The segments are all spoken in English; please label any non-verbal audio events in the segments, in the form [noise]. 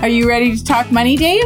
Are you ready to talk money, Dave?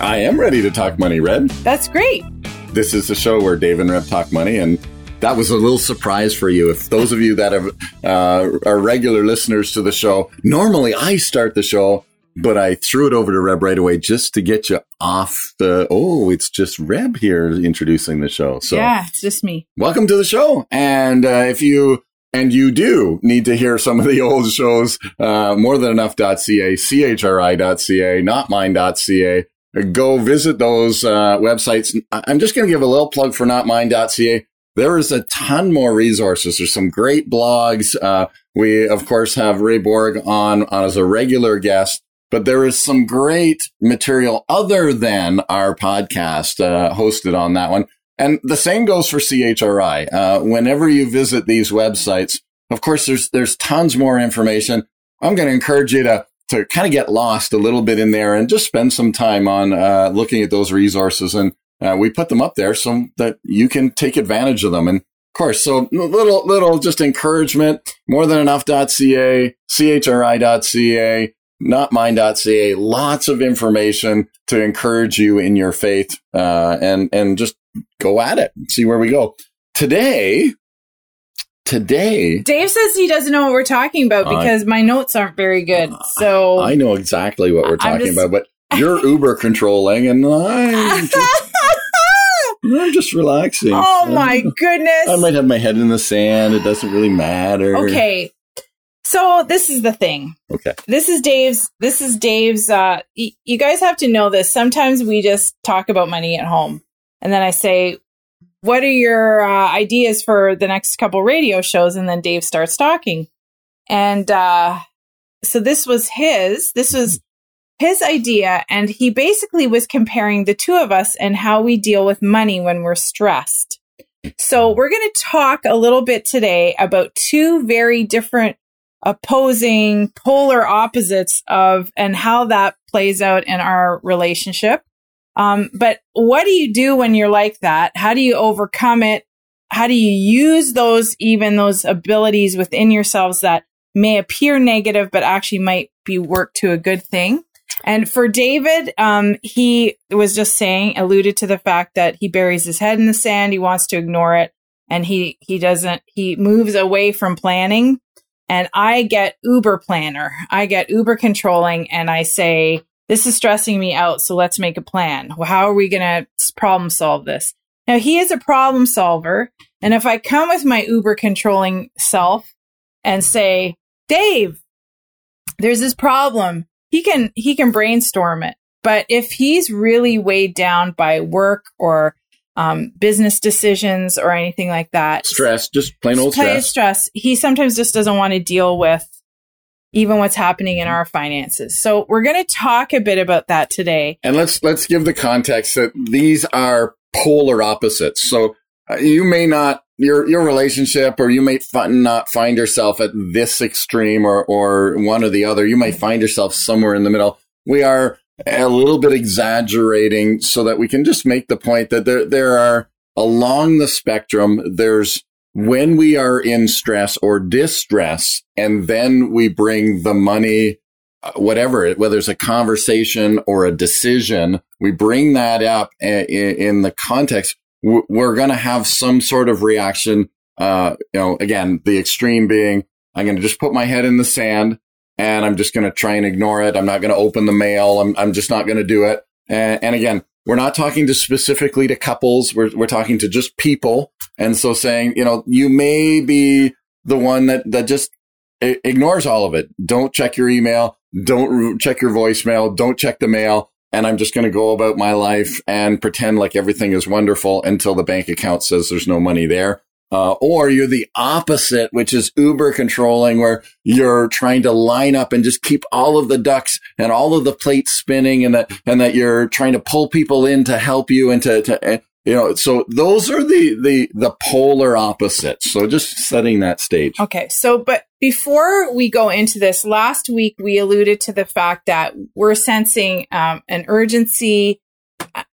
I am ready to talk money, Reb. That's great. This is the show where Dave and Reb talk money, and that was a little surprise for you. If those of you that have, uh, are regular listeners to the show, normally I start the show, but I threw it over to Reb right away just to get you off the. Oh, it's just Reb here introducing the show. So yeah, it's just me. welcome to the show. And uh, if you and you do need to hear some of the old shows, uh, more than enough.ca, chri.ca, notmine.ca. Go visit those uh, websites. I'm just going to give a little plug for notmine.ca. There is a ton more resources. There's some great blogs. Uh, we, of course, have Ray Borg on, on as a regular guest, but there is some great material other than our podcast uh, hosted on that one. And the same goes for CHRI. Uh, whenever you visit these websites, of course, there's there's tons more information. I'm going to encourage you to to kind of get lost a little bit in there and just spend some time on uh, looking at those resources. And uh, we put them up there so that you can take advantage of them. And of course, so little little just encouragement. More than enough.ca, chri.ca, notmine.ca. Lots of information to encourage you in your faith, uh, and and just go at it. See where we go today. Today, Dave says he doesn't know what we're talking about I- because my notes aren't very good. So I know exactly what we're talking just- about, but you're [laughs] Uber controlling, and I'm just, [laughs] I'm just relaxing. oh my goodness. I might have my head in the sand. It doesn't really matter. Okay. So this is the thing. Okay. This is Dave's this is Dave's uh y- you guys have to know this. Sometimes we just talk about money at home. And then I say, "What are your uh, ideas for the next couple radio shows?" and then Dave starts talking. And uh so this was his. This was his idea and he basically was comparing the two of us and how we deal with money when we're stressed. So we're going to talk a little bit today about two very different opposing polar opposites of and how that plays out in our relationship. Um, but what do you do when you're like that? How do you overcome it? How do you use those, even those abilities within yourselves that may appear negative, but actually might be worked to a good thing? And for David, um, he was just saying, alluded to the fact that he buries his head in the sand. He wants to ignore it. And he, he doesn't, he moves away from planning. And I get Uber planner. I get Uber controlling and I say, this is stressing me out. So let's make a plan. How are we going to problem solve this? Now he is a problem solver. And if I come with my Uber controlling self and say, Dave, there's this problem, he can, he can brainstorm it. But if he's really weighed down by work or um, business decisions or anything like that, Stress, just plain old plain stress. stress. He sometimes just doesn't want to deal with even what's happening in our finances. So we're going to talk a bit about that today. And let's let's give the context that these are polar opposites. So uh, you may not your your relationship, or you may fi- not find yourself at this extreme, or or one or the other. You may find yourself somewhere in the middle. We are a little bit exaggerating so that we can just make the point that there there are along the spectrum. There's when we are in stress or distress, and then we bring the money uh, whatever, whether it's a conversation or a decision, we bring that up in, the context. We're going to have some sort of reaction. Uh, you know, again, the extreme being, I'm going to just put my head in the sand and I'm just going to try and ignore it. I'm not going to open the mail. I'm, I'm just not going to do it. And, and again, we're not talking to specifically to couples. We're, we're talking to just people. And so saying, you know, you may be the one that, that just ignores all of it. Don't check your email. Don't check your voicemail. Don't check the mail. And I'm just going to go about my life and pretend like everything is wonderful until the bank account says there's no money there. Uh, or you're the opposite, which is uber controlling, where you're trying to line up and just keep all of the ducks and all of the plates spinning, and that and that you're trying to pull people in to help you and to, to eh, you know. So those are the the the polar opposites. So just setting that stage. Okay, so but before we go into this, last week we alluded to the fact that we're sensing um, an urgency uh,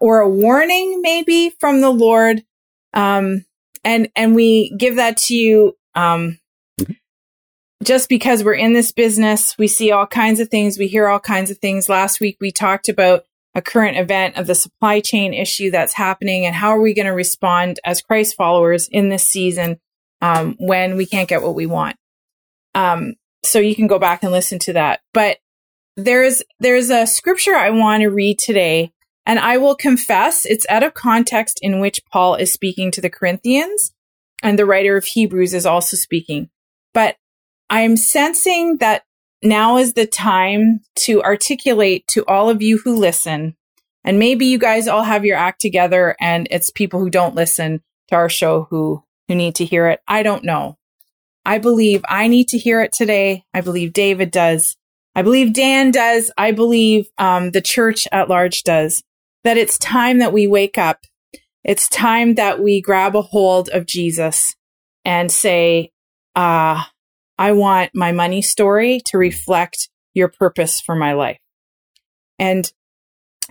or a warning, maybe from the Lord. Um, and and we give that to you um, just because we're in this business we see all kinds of things we hear all kinds of things. Last week we talked about a current event of the supply chain issue that's happening and how are we going to respond as christ followers in this season um, when we can't get what we want. Um, so you can go back and listen to that. But there's there's a scripture i want to read today and I will confess it's out of context in which Paul is speaking to the Corinthians and the writer of Hebrews is also speaking. But I'm sensing that now is the time to articulate to all of you who listen. And maybe you guys all have your act together and it's people who don't listen to our show who, who need to hear it. I don't know. I believe I need to hear it today. I believe David does. I believe Dan does. I believe um, the church at large does that it's time that we wake up. It's time that we grab a hold of Jesus and say, uh, I want my money story to reflect your purpose for my life. And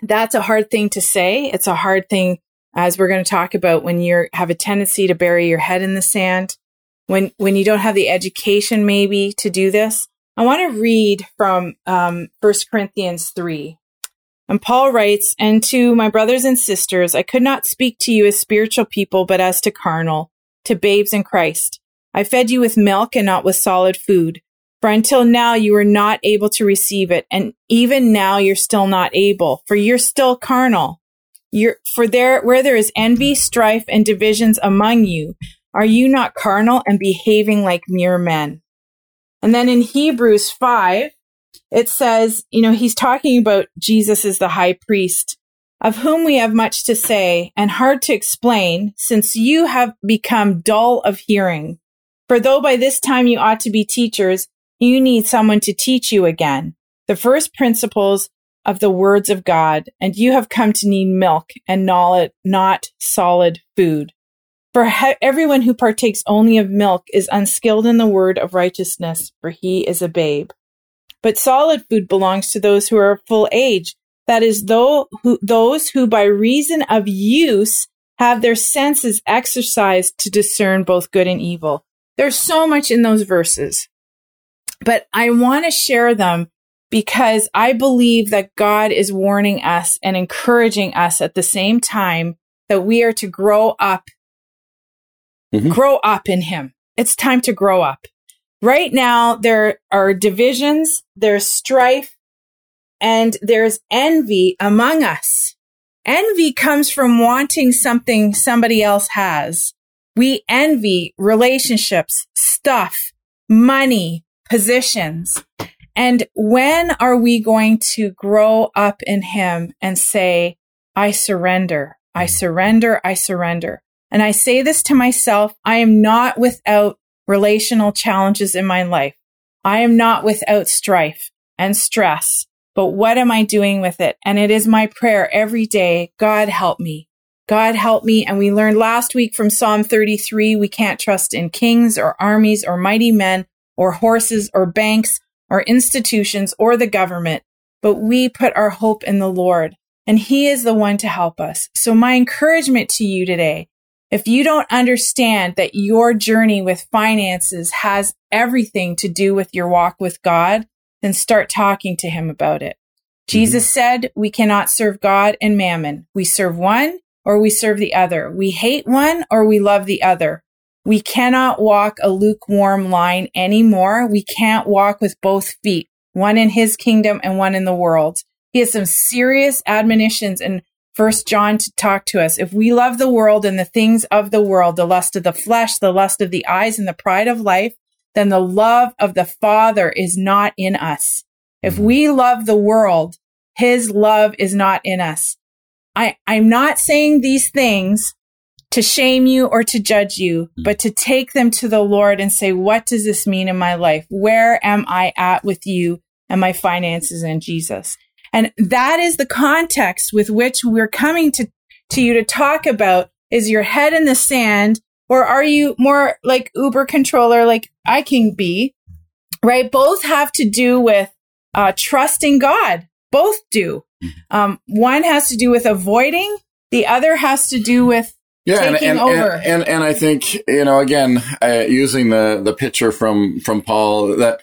that's a hard thing to say. It's a hard thing as we're going to talk about when you have a tendency to bury your head in the sand, when, when you don't have the education maybe to do this. I want to read from um, 1 Corinthians 3. And Paul writes, And to my brothers and sisters, I could not speak to you as spiritual people, but as to carnal, to babes in Christ. I fed you with milk and not with solid food. For until now you were not able to receive it, and even now you're still not able, for you're still carnal. You're, for there, where there is envy, strife, and divisions among you, are you not carnal and behaving like mere men? And then in Hebrews 5, it says, you know, he's talking about Jesus as the high priest, of whom we have much to say and hard to explain, since you have become dull of hearing. For though by this time you ought to be teachers, you need someone to teach you again the first principles of the words of God, and you have come to need milk and not solid food. For everyone who partakes only of milk is unskilled in the word of righteousness, for he is a babe. But solid food belongs to those who are of full age. That is, though, who, those who by reason of use have their senses exercised to discern both good and evil. There's so much in those verses, but I want to share them because I believe that God is warning us and encouraging us at the same time that we are to grow up, mm-hmm. grow up in Him. It's time to grow up. Right now, there are divisions, there's strife, and there's envy among us. Envy comes from wanting something somebody else has. We envy relationships, stuff, money, positions. And when are we going to grow up in Him and say, I surrender, I surrender, I surrender? And I say this to myself, I am not without relational challenges in my life. I am not without strife and stress, but what am I doing with it? And it is my prayer every day. God help me. God help me. And we learned last week from Psalm 33, we can't trust in kings or armies or mighty men or horses or banks or institutions or the government, but we put our hope in the Lord and he is the one to help us. So my encouragement to you today if you don't understand that your journey with finances has everything to do with your walk with God, then start talking to him about it. Jesus mm-hmm. said we cannot serve God and mammon. We serve one or we serve the other. We hate one or we love the other. We cannot walk a lukewarm line anymore. We can't walk with both feet, one in his kingdom and one in the world. He has some serious admonitions and First John to talk to us. If we love the world and the things of the world, the lust of the flesh, the lust of the eyes, and the pride of life, then the love of the Father is not in us. If mm-hmm. we love the world, his love is not in us. I, I'm not saying these things to shame you or to judge you, but to take them to the Lord and say, what does this mean in my life? Where am I at with you and my finances and Jesus? And that is the context with which we're coming to, to you to talk about is your head in the sand or are you more like Uber controller like I can be? Right? Both have to do with uh, trusting God. Both do. Um, one has to do with avoiding. The other has to do with yeah, and taking and, over. and and and I think you know again uh, using the the picture from from Paul that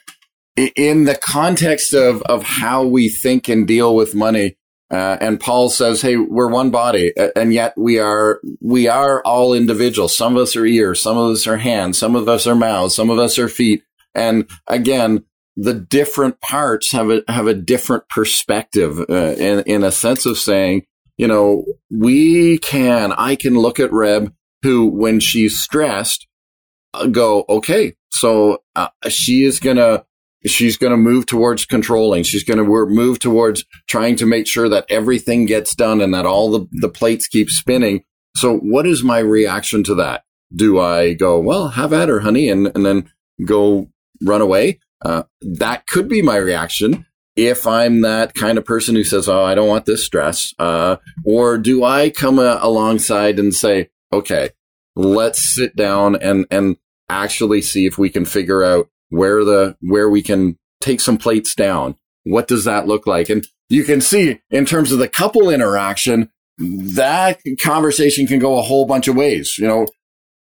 in the context of of how we think and deal with money. Uh, and Paul says, "Hey, we're one body, and yet we are we are all individuals. Some of us are ears, some of us are hands, some of us are mouths, some of us are feet. And again, the different parts have a have a different perspective uh, in in a sense of saying, you know, we can, I can look at Reb, who, when she's stressed, uh, go, okay, so uh, she is gonna, she's gonna move towards controlling. She's gonna move towards trying to make sure that everything gets done and that all the, the plates keep spinning. So what is my reaction to that? Do I go, well, have at her, honey, and, and then go run away? Uh, that could be my reaction if I'm that kind of person who says, "Oh, I don't want this stress," uh, or do I come uh, alongside and say, "Okay, let's sit down and and actually see if we can figure out where the where we can take some plates down. What does that look like?" And you can see in terms of the couple interaction, that conversation can go a whole bunch of ways. You know,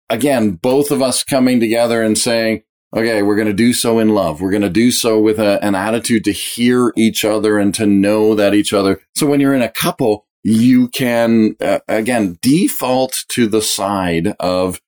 again, both of us coming together and saying, okay, we're going to do so in love. We're going to do so with a, an attitude to hear each other and to know that each other. So when you're in a couple, you can, uh, again, default to the side of,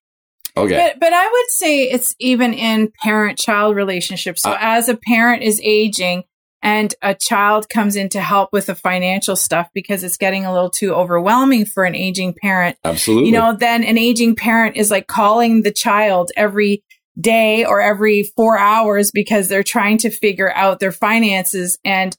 okay. But but I would say it's even in parent child relationships. So Uh, as a parent is aging and a child comes in to help with the financial stuff because it's getting a little too overwhelming for an aging parent, Absolutely. you know, then an aging parent is like calling the child every day or every 4 hours because they're trying to figure out their finances and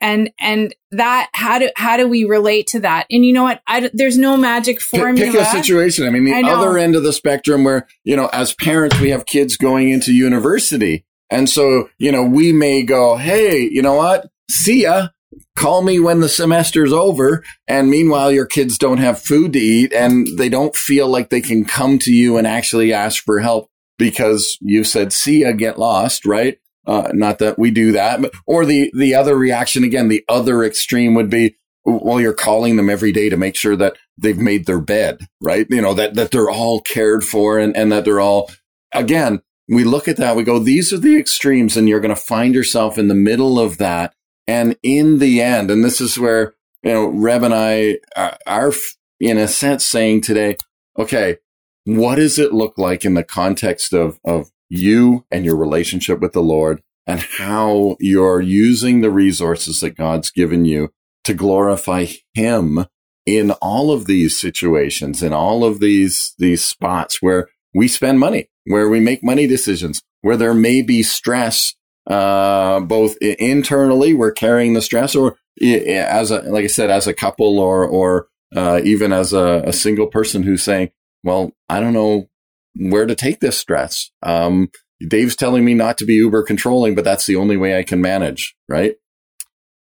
and and that how do how do we relate to that? And you know what? I, there's no magic formula. Pick a situation. I mean, the I other end of the spectrum where, you know, as parents, we have kids going into university. And so, you know, we may go, Hey, you know what? See ya. Call me when the semester's over. And meanwhile, your kids don't have food to eat and they don't feel like they can come to you and actually ask for help because you said, see ya, get lost, right? Uh, not that we do that, but, or the, the other reaction again, the other extreme would be, well, you're calling them every day to make sure that they've made their bed, right? You know, that, that they're all cared for and, and that they're all, again, we look at that, we go, these are the extremes and you're going to find yourself in the middle of that. And in the end, and this is where, you know, Reb and I are, are in a sense saying today, okay, what does it look like in the context of, of you and your relationship with the Lord and how you're using the resources that God's given you to glorify him in all of these situations, in all of these, these spots where we spend money, where we make money decisions, where there may be stress, uh, both internally, we're carrying the stress or as a, like I said, as a couple or, or, uh, even as a, a single person who's saying, well, I don't know where to take this stress. Um, Dave's telling me not to be uber controlling, but that's the only way I can manage, right?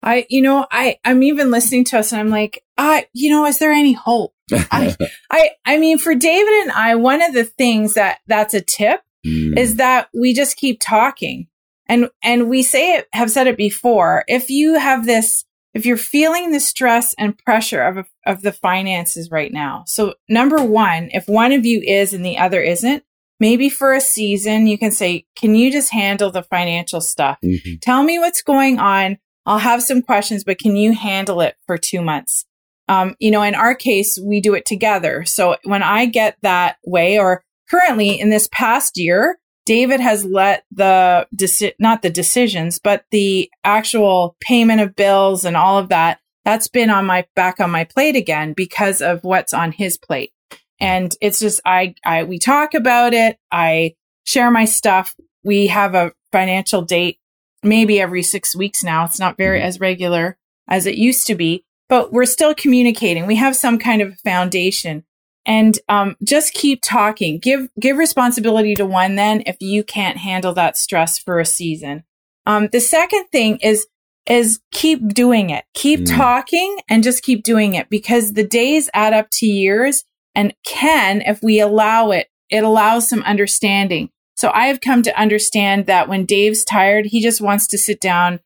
I, you know, I, I'm even listening to us and I'm like, I, you know, is there any hope? I, [laughs] I, I mean, for David and I, one of the things that that's a tip Mm. is that we just keep talking and, and we say it, have said it before. If you have this, if you're feeling the stress and pressure of, of the finances right now. So number one, if one of you is and the other isn't, maybe for a season, you can say, can you just handle the financial stuff? Mhm. Tell me what's going on. I'll have some questions, but can you handle it for two months? Um, you know, in our case, we do it together. So when I get that way, or currently in this past year, David has let the, deci- not the decisions, but the actual payment of bills and all of that, that's been on my back on my plate again because of what's on his plate. And it's just, I, I, we talk about it. I share my stuff. We have a financial date maybe every six weeks now. It's not very mm-hmm. as regular as it used to be, but we're still communicating. We have some kind of foundation. And um, just keep talking. Give give responsibility to one then if you can't handle that stress for a season. Um, the second thing is is keep doing it. Keep mm. talking and just keep doing it because the days add up to years and can, if we allow it, it allows some understanding. So I have come to understand that when Dave's tired, he just wants to sit down,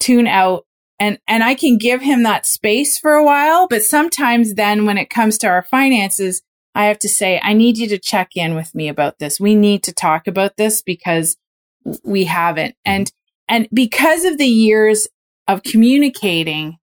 tune out, and and I can give him that space for a while, but sometimes then when it comes to our finances, I have to say I need you to check in with me about this. We need to talk about this because we haven't. And and because of the years of communicating,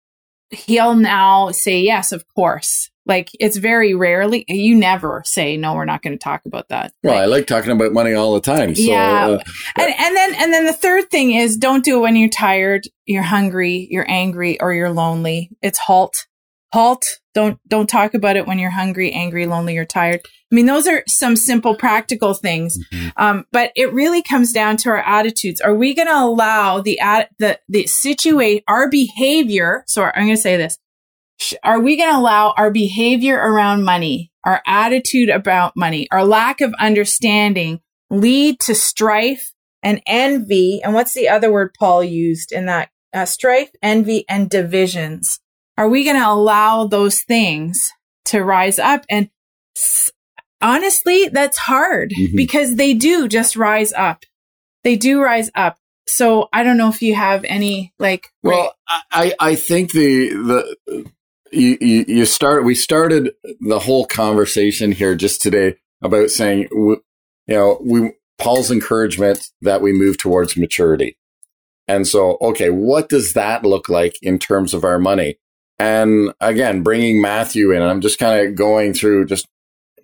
he'll now say yes, of course. Like it's very rarely you never say no. We're not going to talk about that. Well, like, I like talking about money all the time. So, yeah, uh, and, and then and then the third thing is don't do it when you're tired, you're hungry, you're angry, or you're lonely. It's halt, halt. Don't don't talk about it when you're hungry, angry, lonely, or tired. I mean, those are some simple, practical things. Mm-hmm. Um, but it really comes down to our attitudes. Are we going to allow the the the situate our behavior? So I'm going to say this are we going to allow our behavior around money, our attitude about money, our lack of understanding lead to strife and envy? And what's the other word Paul used in that? Uh, strife, envy, and divisions. Are we going to allow those things to rise up? And honestly, that's hard mm-hmm. because they do just rise up. They do rise up. So I don't know if you have any like. Well, I I think the the you, you, start, we started the whole conversation here just today about saying, you know, we, Paul's encouragement that we move towards maturity. And so, okay, what does that look like in terms of our money? And again, bringing Matthew in, I'm just kind of going through just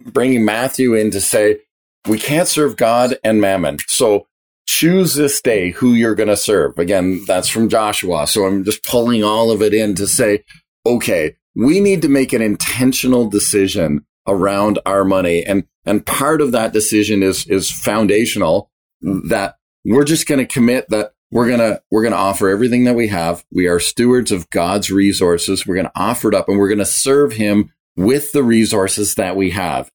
bringing Matthew in to say, we can't serve God and mammon. So choose this day who you're going to serve. Again, that's from Joshua. So I'm just pulling all of it in to say, okay, we need to make an intentional decision around our money. And, and part of that decision is, is foundational that we're just going to commit that we're going to, we're going to offer everything that we have. We are stewards of God's resources. We're going to offer it up and we're going to serve him with the resources that we have.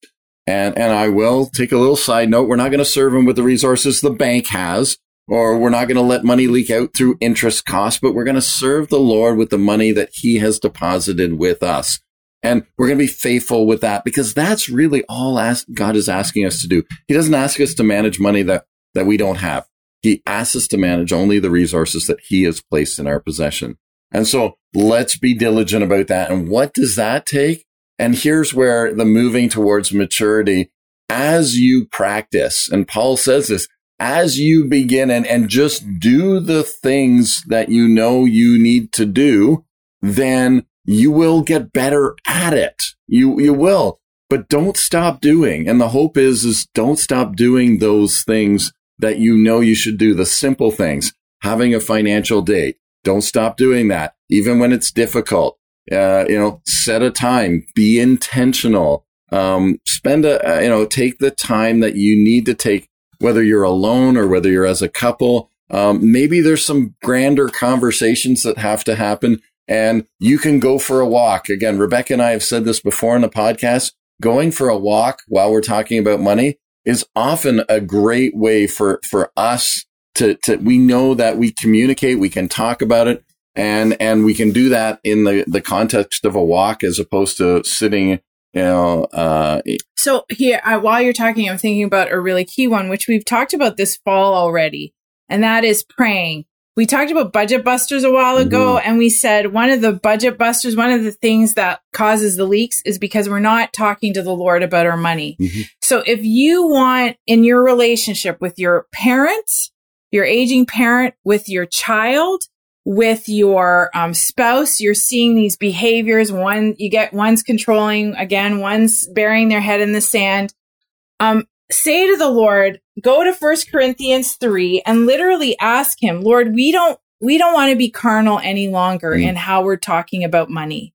And, and I will take a little side note. We're not going to serve him with the resources the bank has or we're not going to let money leak out through interest costs, but we're going to serve the Lord with the money that he has deposited with us. And we're going to be faithful with that because that's really all God is asking us to do. He doesn't ask us to manage money that, that we don't have. He asks us to manage only the resources that he has placed in our possession. And so let's be diligent about that. And what does that take? And here's where the moving towards maturity as you practice, and Paul says this, as you begin and, and just do the things that you know you need to do, then you will get better at it. You, you will, but don't stop doing. And the hope is, is don't stop doing those things that you know you should do. The simple things, having a financial date. Don't stop doing that, even when it's difficult. Uh, you know, set a time, be intentional. Um, spend a, uh, you know, take the time that you need to take whether you're alone or whether you're as a couple. Um, maybe there's some grander conversations that have to happen and you can go for a walk. Again, Rebecca and I have said this before in the podcast. Going for a walk while we're talking about money is often a great way for, for us to, to, we know that we communicate, we can talk about it and, and we can do that in the, the context of a walk as opposed to sitting you know uh, so here uh, while you're talking i'm thinking about a really key one which we've talked about this fall already and that is praying we talked about budget busters a while ago mm-hmm. and we said one of the budget busters one of the things that causes the leaks is because we're not talking to the lord about our money mm-hmm. so if you want in your relationship with your parents your aging parent with your child with your um, spouse, you're seeing these behaviors. One, you get one's controlling again, one's burying their head in the sand. Um, say to the Lord, go to First Corinthians three and literally ask Him, Lord, we don't we don't want to be carnal any longer mm. in how we're talking about money.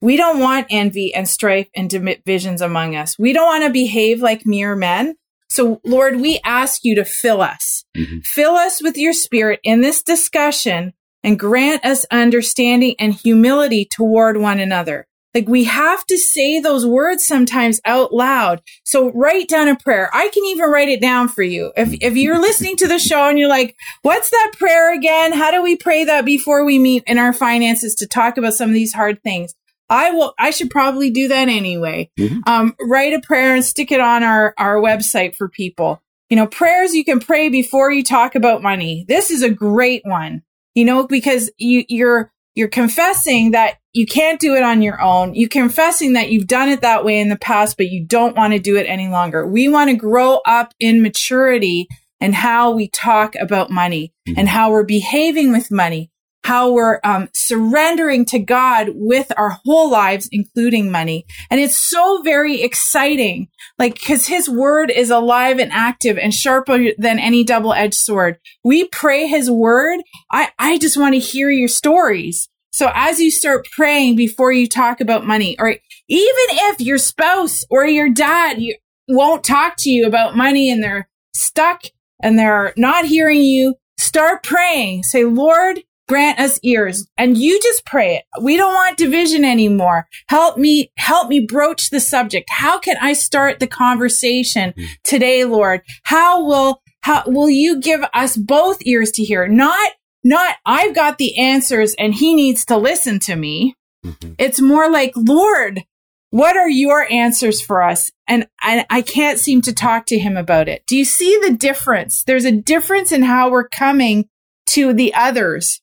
We don't want envy and strife and divisions among us. We don't want to behave like mere men. So, Lord, we ask you to fill us. Mm-hmm. Fill us with your spirit in this discussion and grant us understanding and humility toward one another. Like we have to say those words sometimes out loud. So write down a prayer. I can even write it down for you. If, if you're listening to the show and you're like, what's that prayer again? How do we pray that before we meet in our finances to talk about some of these hard things? I will, I should probably do that anyway. Mm-hmm. Um, write a prayer and stick it on our, our website for people. You know, prayers you can pray before you talk about money. This is a great one, you know, because you, you're, you're confessing that you can't do it on your own. You're confessing that you've done it that way in the past, but you don't want to do it any longer. We want to grow up in maturity and how we talk about money Mm-hmm. and how we're behaving with money, how we're um, surrendering to God with our whole lives, including money. And it's so very exciting, like, cause his word is alive and active and sharper than any double edged sword. We pray his word. I, I just want to hear your stories. So as you start praying before you talk about money, or even if your spouse or your dad you, won't talk to you about money and they're stuck and they're not hearing you, start praying. Say, Lord, grant us ears. And you just pray it. We don't want division anymore. Help me, help me broach the subject. How can I start the conversation hmm. today, Lord? How will, how will you give us both ears to hear? Not, not I've got the answers and he needs to listen to me. Mm-hmm. It's more like, Lord, what are your answers for us? And I, I can't seem to talk to him about it. Do you see the difference? There's a difference in how we're coming to the others.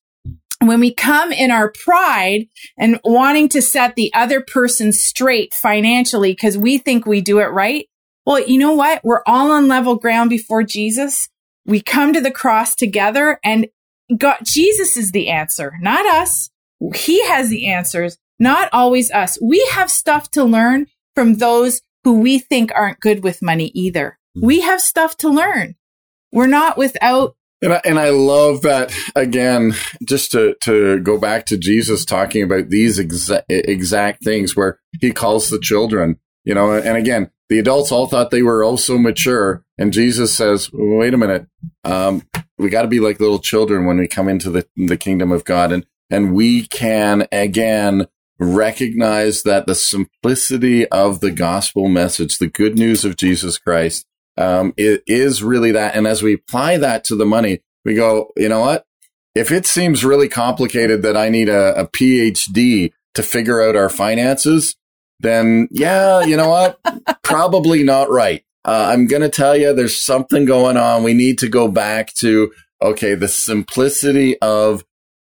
When we come in our pride and wanting to set the other person straight financially because we think we do it right. Well, you know what? We're all on level ground before Jesus. We come to the cross together and God, Jesus is the answer, not us. He has the answers, not always us. We have stuff to learn from those who we think aren't good with money either. Hmm. We have stuff to learn. We're not without And I, and I love that again, just to, to go back to Jesus talking about these exa- exact things where he calls the children, you know, and again, the adults all thought they were also mature. And Jesus says, wait a minute. Um, we got to be like little children when we come into the, the kingdom of God. And, and we can again recognize that the simplicity of the gospel message, the good news of Jesus Christ, um, it is really that. And as we apply that to the money, we go, you know what? If it seems really complicated that I need a, a PhD to figure out our finances, then yeah, you know what? [laughs] Probably not right. Uh, I'm going to tell you there's something going on. We need to go back to, okay, the simplicity of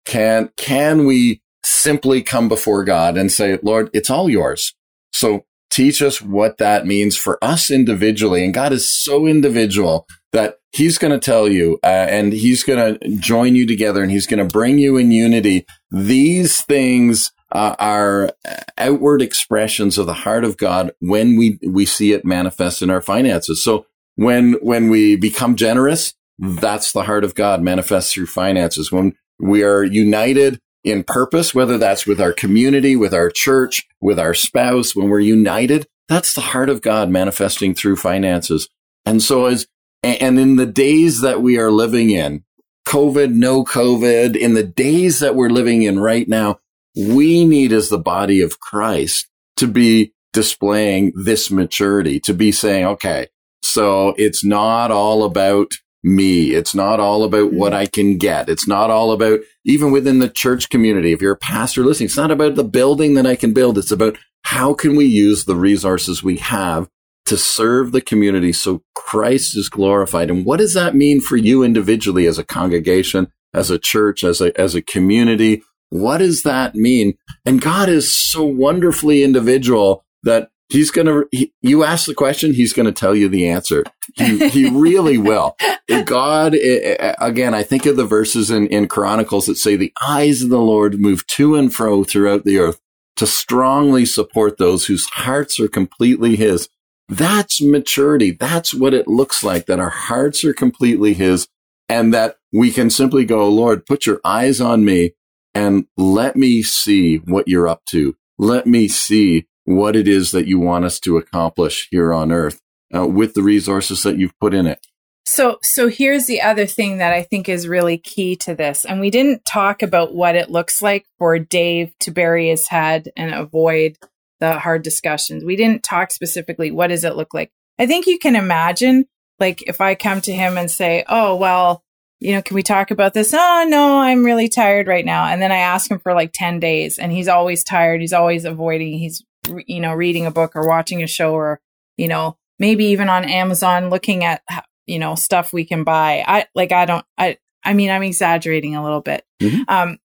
can, can we simply come before God and say, Lord, it's all yours. So teach us what that means for us individually. And God is so individual that he's going to tell you, uh, and he's going to join you together and he's going to bring you in unity. These things uh, are outward expressions of the heart of God when we, we see it manifest in our finances. So when, when we become generous, that's the heart of God manifests through finances. When we are united in purpose, whether that's with our community, with our church, with our spouse, when we're united, that's the heart of God manifesting through finances. And so as, and in the days that we are living in, COVID, no COVID, in the days that we're living in right now, we need as the body of Christ to be displaying this maturity, to be saying, okay, so it's not all about me. It's not all about what mm-hmm. I can get. It's not all about even within the church community. If you're a pastor listening, it's not about the building that I can build. It's about how can we use the resources we have to serve the community so Christ is glorified. And what does that mean for you individually as a congregation, as a church, as a, as a community? What does that mean? And God is so wonderfully individual that he's going to, he, you ask the question, he's going to tell you the answer. He, he really will. [laughs] God, eh, eh, eh, again, I think of the verses in, in Chronicles that say the eyes of the Lord move to and fro throughout the earth to strongly support those whose hearts are completely his. That's maturity. That's what it looks like that our hearts are completely his and that we can simply go, Lord, put your eyes on me and let me see what you're up to. Let me see what it is that you want us to accomplish here on earth uh, with the resources that you've put in it. So, so here's the other thing that I think is really key to this. And we didn't talk about what it looks like for Dave to bury his head and avoid the hard discussions. We didn't talk specifically what does it look like. I think you can imagine like if I come to him and say, "Oh, well, you know, can we talk about this?" "Oh, no, I'm really tired right now." And then I ask him for like 10 days and he's always tired. He's always avoiding. He's you know, reading a book or watching a show or, you know, maybe even on Amazon looking at you know, stuff we can buy. I like I don't I I mean, I'm exaggerating a little bit. Mhm. Um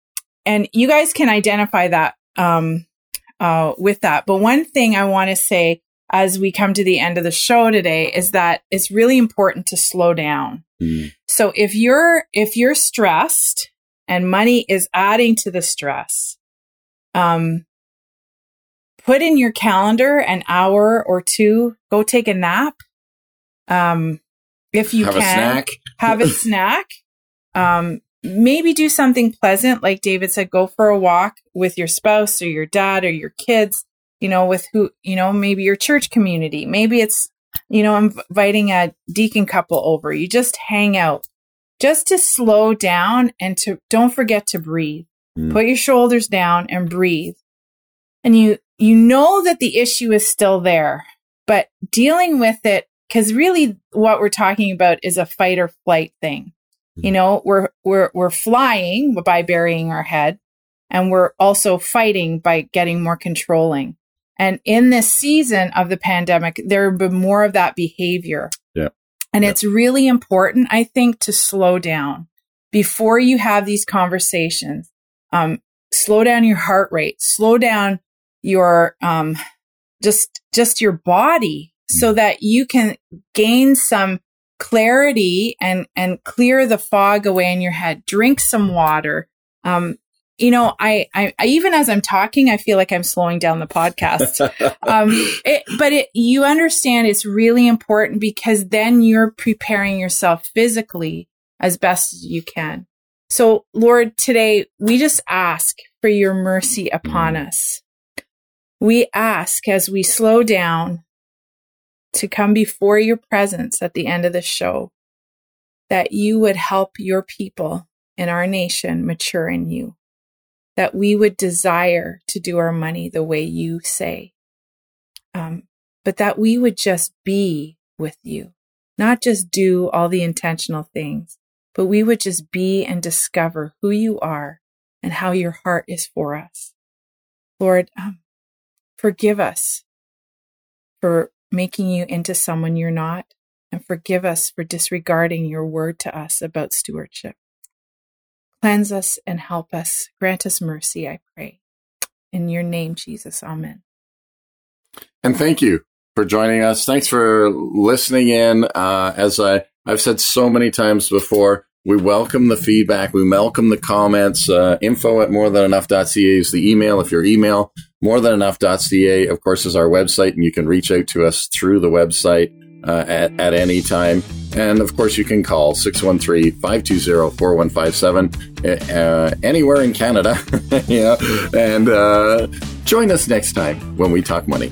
and you guys can identify that um uh with that. But one thing I want to say as we come to the end of the show today is that it's really important to slow down. Mm. So if you're if you're stressed and money is adding to the stress, um put in your calendar an hour or two, go take a nap. Um if you Have can a snack. have a [laughs] snack. Um, maybe do something pleasant, like David said, go for a walk with your spouse or your dad or your kids, you know, with who, you know, maybe your church community. Maybe it's, you know, inviting a deacon couple over. You just hang out just to slow down and to don't forget to breathe. Mm. Put your shoulders down and breathe. And you, you know that the issue is still there, but dealing with it because really what we're talking about is a fight or flight thing. You know, we're we're we're flying by burying our head and we're also fighting by getting more controlling. And in this season of the pandemic, there have been more of that behavior. Yeah. And Yeah. it's really important, I think, to slow down before you have these conversations. Um, slow down your heart rate, slow down your um, just just your body so that you can gain some clarity and and clear the fog away in your head. Drink some water. Um you know I, I i even as i'm talking i feel like i'm slowing down the podcast. [laughs] Um it, but it you understand it's really important because then you're preparing yourself physically as best as you can. So lord today we just ask for your mercy upon us we ask as we slow down to come before your presence at the end of the show that you would help your people in our nation mature in you that we would desire to do our money the way you say um, but that we would just be with you not just do all the intentional things but we would just be and discover who you are and how your heart is for us. Lord um, forgive us for making you into someone you're not, and forgive us for disregarding your word to us about stewardship. Cleanse us and help us. Grant us mercy, I pray. In your name, Jesus. Amen. And thank you for joining us. Thanks for listening in. Uh, as I, I've said so many times before, we welcome the feedback. We welcome the comments. Uh, info at morethanenough.ca is the email. If your email, morethanenough.ca, of course, is our website, and you can reach out to us through the website uh, at, at any time. And of course, you can call 613 520 4157 uh, anywhere in Canada. [laughs] yeah. And uh, join us next time when we talk money.